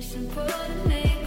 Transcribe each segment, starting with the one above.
simple to me.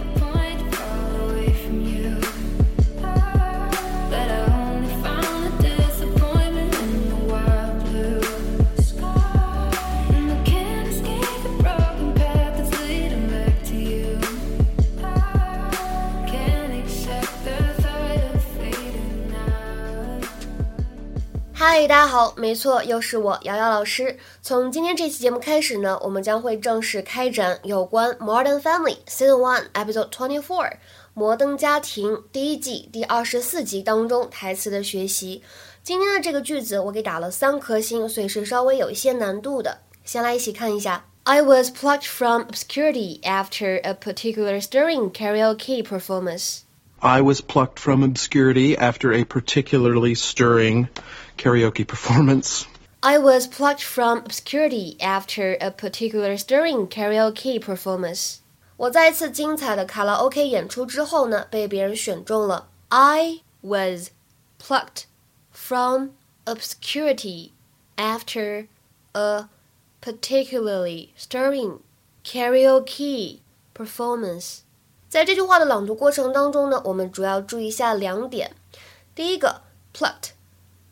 嗨，大家好，没错，又是我瑶瑶老师。从今天这期节目开始呢，我们将会正式开展有关《Modern Family》Season One Episode Twenty Four《摩登家庭》第一季第二十四集当中台词的学习。今天的这个句子我给打了三颗星，所以是稍微有一些难度的。先来一起看一下：I was plucked from obscurity after a particular stirring karaoke performance. I was plucked from obscurity after a particularly stirring karaoke performance. I was plucked from obscurity after a particular stirring karaoke performance. 我在一次精彩的卡拉 OK 演出之后呢，被别人选中了。I was plucked from obscurity after a particularly stirring karaoke performance. 在这句话的朗读过程当中呢，我们主要注意一下两点。第一个 pluck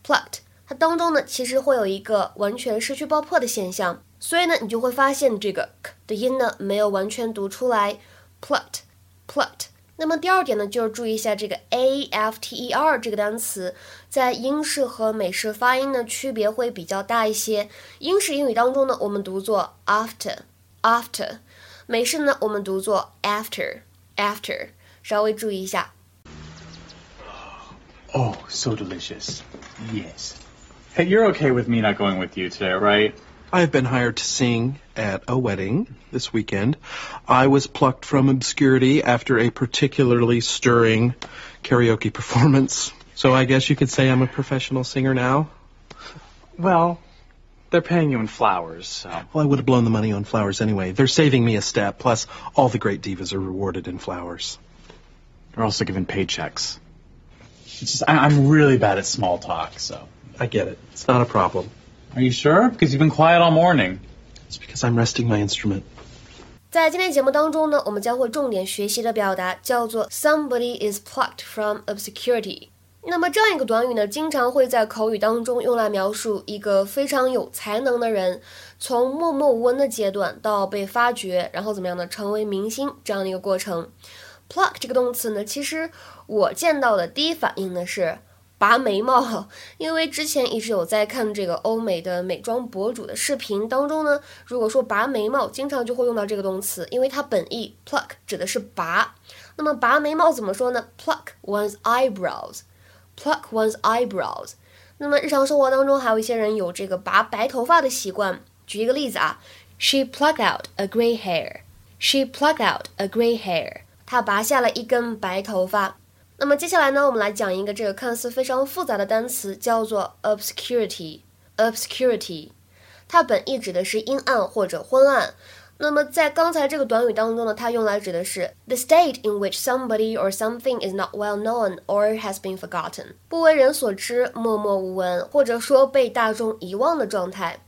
pluck 它当中呢其实会有一个完全失去爆破的现象，所以呢你就会发现这个 k 的音呢没有完全读出来 pluck pluck。那么第二点呢，就是注意一下这个 a f t e r 这个单词在英式和美式发音的区别会比较大一些。英式英语当中呢，我们读作 after，after；美式呢，我们读作 after。after，稍微注意一下。Oh, so delicious. Yes. Hey, you're okay with me not going with you today, right? I've been hired to sing at a wedding this weekend. I was plucked from obscurity after a particularly stirring karaoke performance. So I guess you could say I'm a professional singer now. Well, they're paying you in flowers, so. Well, I would have blown the money on flowers anyway. They're saving me a step, plus all the great divas are rewarded in flowers. They're also given paychecks. It's just, I, am really bad at small talk, so. I get it. It's not a problem. Are you sure? Because you've been quiet all morning. It's because I'm resting my instrument. 在今天节目当中呢，我们将会重点学习的表达叫做 "Somebody is plucked from obscurity"。 那么这样一个短语呢，经常会在口语当中用来描述一个非常有才能的人，从默默无闻的阶段到被发掘，然后怎么样呢，成为明星这样的一个过程。pluck 这个动词呢，其实我见到的第一反应呢是拔眉毛，因为之前一直有在看这个欧美的美妆博主的视频当中呢，如果说拔眉毛，经常就会用到这个动词，因为它本意 pluck 指的是拔。那么拔眉毛怎么说呢？pluck one's eyebrows。Pluck one's eyebrows。那么日常生活当中，还有一些人有这个拔白头发的习惯。举一个例子啊，She plucked out a gray hair. She plucked out a gray hair. 她拔下了一根白头发。那么接下来呢，我们来讲一个这个看似非常复杂的单词，叫做 obscurity。obscurity，它本意指的是阴暗或者昏暗。那么在刚才这个短语当中呢，它用来指的是 the state in which somebody or something is not well known or has been forgotten，不为人所知、默默无闻，或者说被大众遗忘的状态。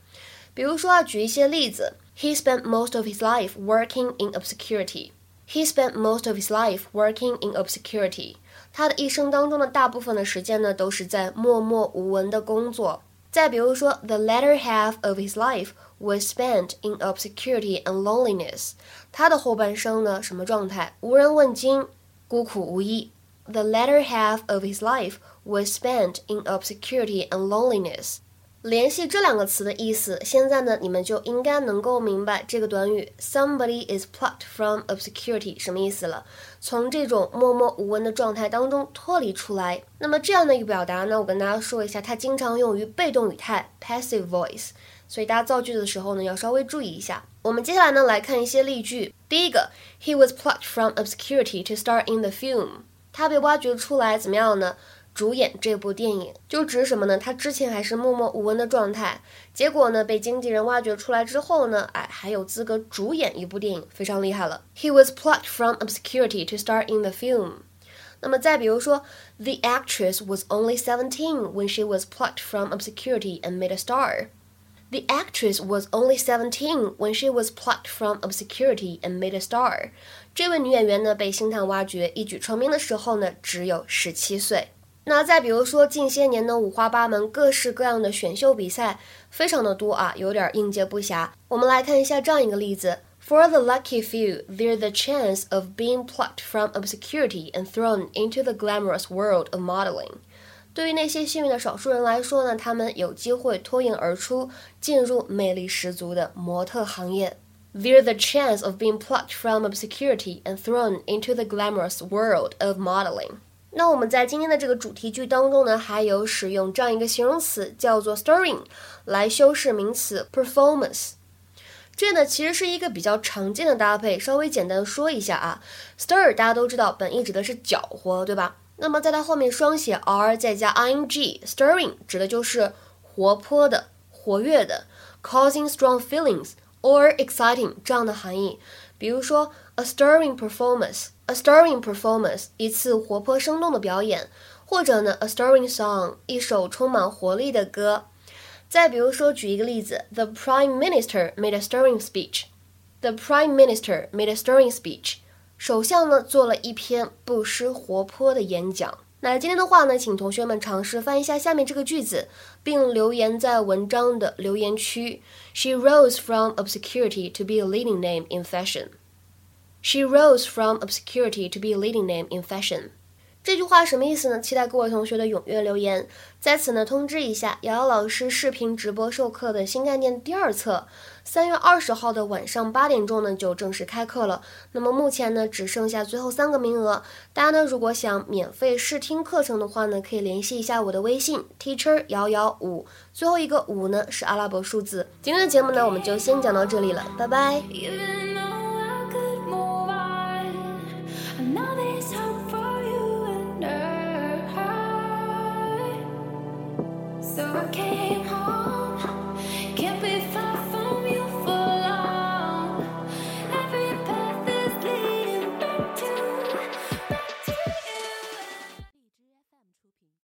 比如说啊，举一些例子，He spent most of his life working in obscurity. He spent most of his life working in obscurity. 他的一生当中的大部分的时间呢，都是在默默无闻的工作。 再比如说，the latter half of his life was spent in obscurity and loneliness。他的后半生呢，什么状态？无人问津，孤苦无依。The latter half of his life was spent in obscurity and loneliness。 联系这两个词的意思，现在呢，你们就应该能够明白这个短语 "somebody is plucked from obscurity" 什么意思了。从这种默默无闻的状态当中脱离出来。那么这样的一个表达呢，我跟大家说一下，它经常用于被动语态 passive voice，所以大家造句的时候呢，要稍微注意一下。我们接下来呢，来看一些例句。第一个，He was plucked from obscurity to star in the film。他被挖掘出来，怎么样呢？主演这部电影就指什么呢？他之前还是默默无闻的状态，结果呢被经纪人挖掘出来之后呢，哎，还有资格主演一部电影，非常厉害了。He was plucked from obscurity to star in the film。那么再比如说，The actress was only seventeen when she was plucked from obscurity and made a star。The actress was only seventeen when she was plucked from obscurity and made a star。这位女演员呢，被星探挖掘，一举成名的时候呢，只有十七岁。那再比如说，近些年的五花八门、各式各样的选秀比赛，非常的多啊，有点应接不暇。我们来看一下这样一个例子：For the lucky few, there's the chance of being plucked from obscurity and thrown into the glamorous world of modeling。对于那些幸运的少数人来说呢，他们有机会脱颖而出，进入魅力十足的模特行业。There's the chance of being plucked from obscurity and thrown into the glamorous world of modeling。 那我们在今天的这个主题句当中呢，还有使用这样一个形容词，叫做 stirring，来修饰名词 performance。这呢其实是一个比较常见的搭配，稍微简单说一下啊。stir 大家都知道，本意指的是搅和，对吧？那么在它后面双写 r 再加 ing，stirring 指的就是活泼的、活跃的，causing strong feelings or exciting 这样的含义。比如说 a stirring performance。a stirring performance，一次活泼生动的表演，或者呢，a stirring song，一首充满活力的歌。再比如说，举一个例子，The Prime Minister made a stirring speech。The Prime Minister made a stirring speech。首相呢做了一篇不失活泼的演讲。那今天的话呢，请同学们尝试翻译一下下面这个句子，并留言在文章的留言区。She rose from obscurity to be a leading name in fashion. She rose from obscurity to be a leading name in fashion。 这句话什么意思呢？期待各位同学的踊跃留言。在此呢，通知一下，瑶瑶老师视频直播授课的新概念第二册，三月二十号的晚上八点钟呢就正式开课了。那么目前呢只剩下最后三个名额，大家呢如果想免费试听课程的话呢，可以联系一下我的微信 teacher 瑶瑶五，最后一个五呢是阿拉伯数字。今天的节目呢我们就先讲到这里了，拜拜。So I can't.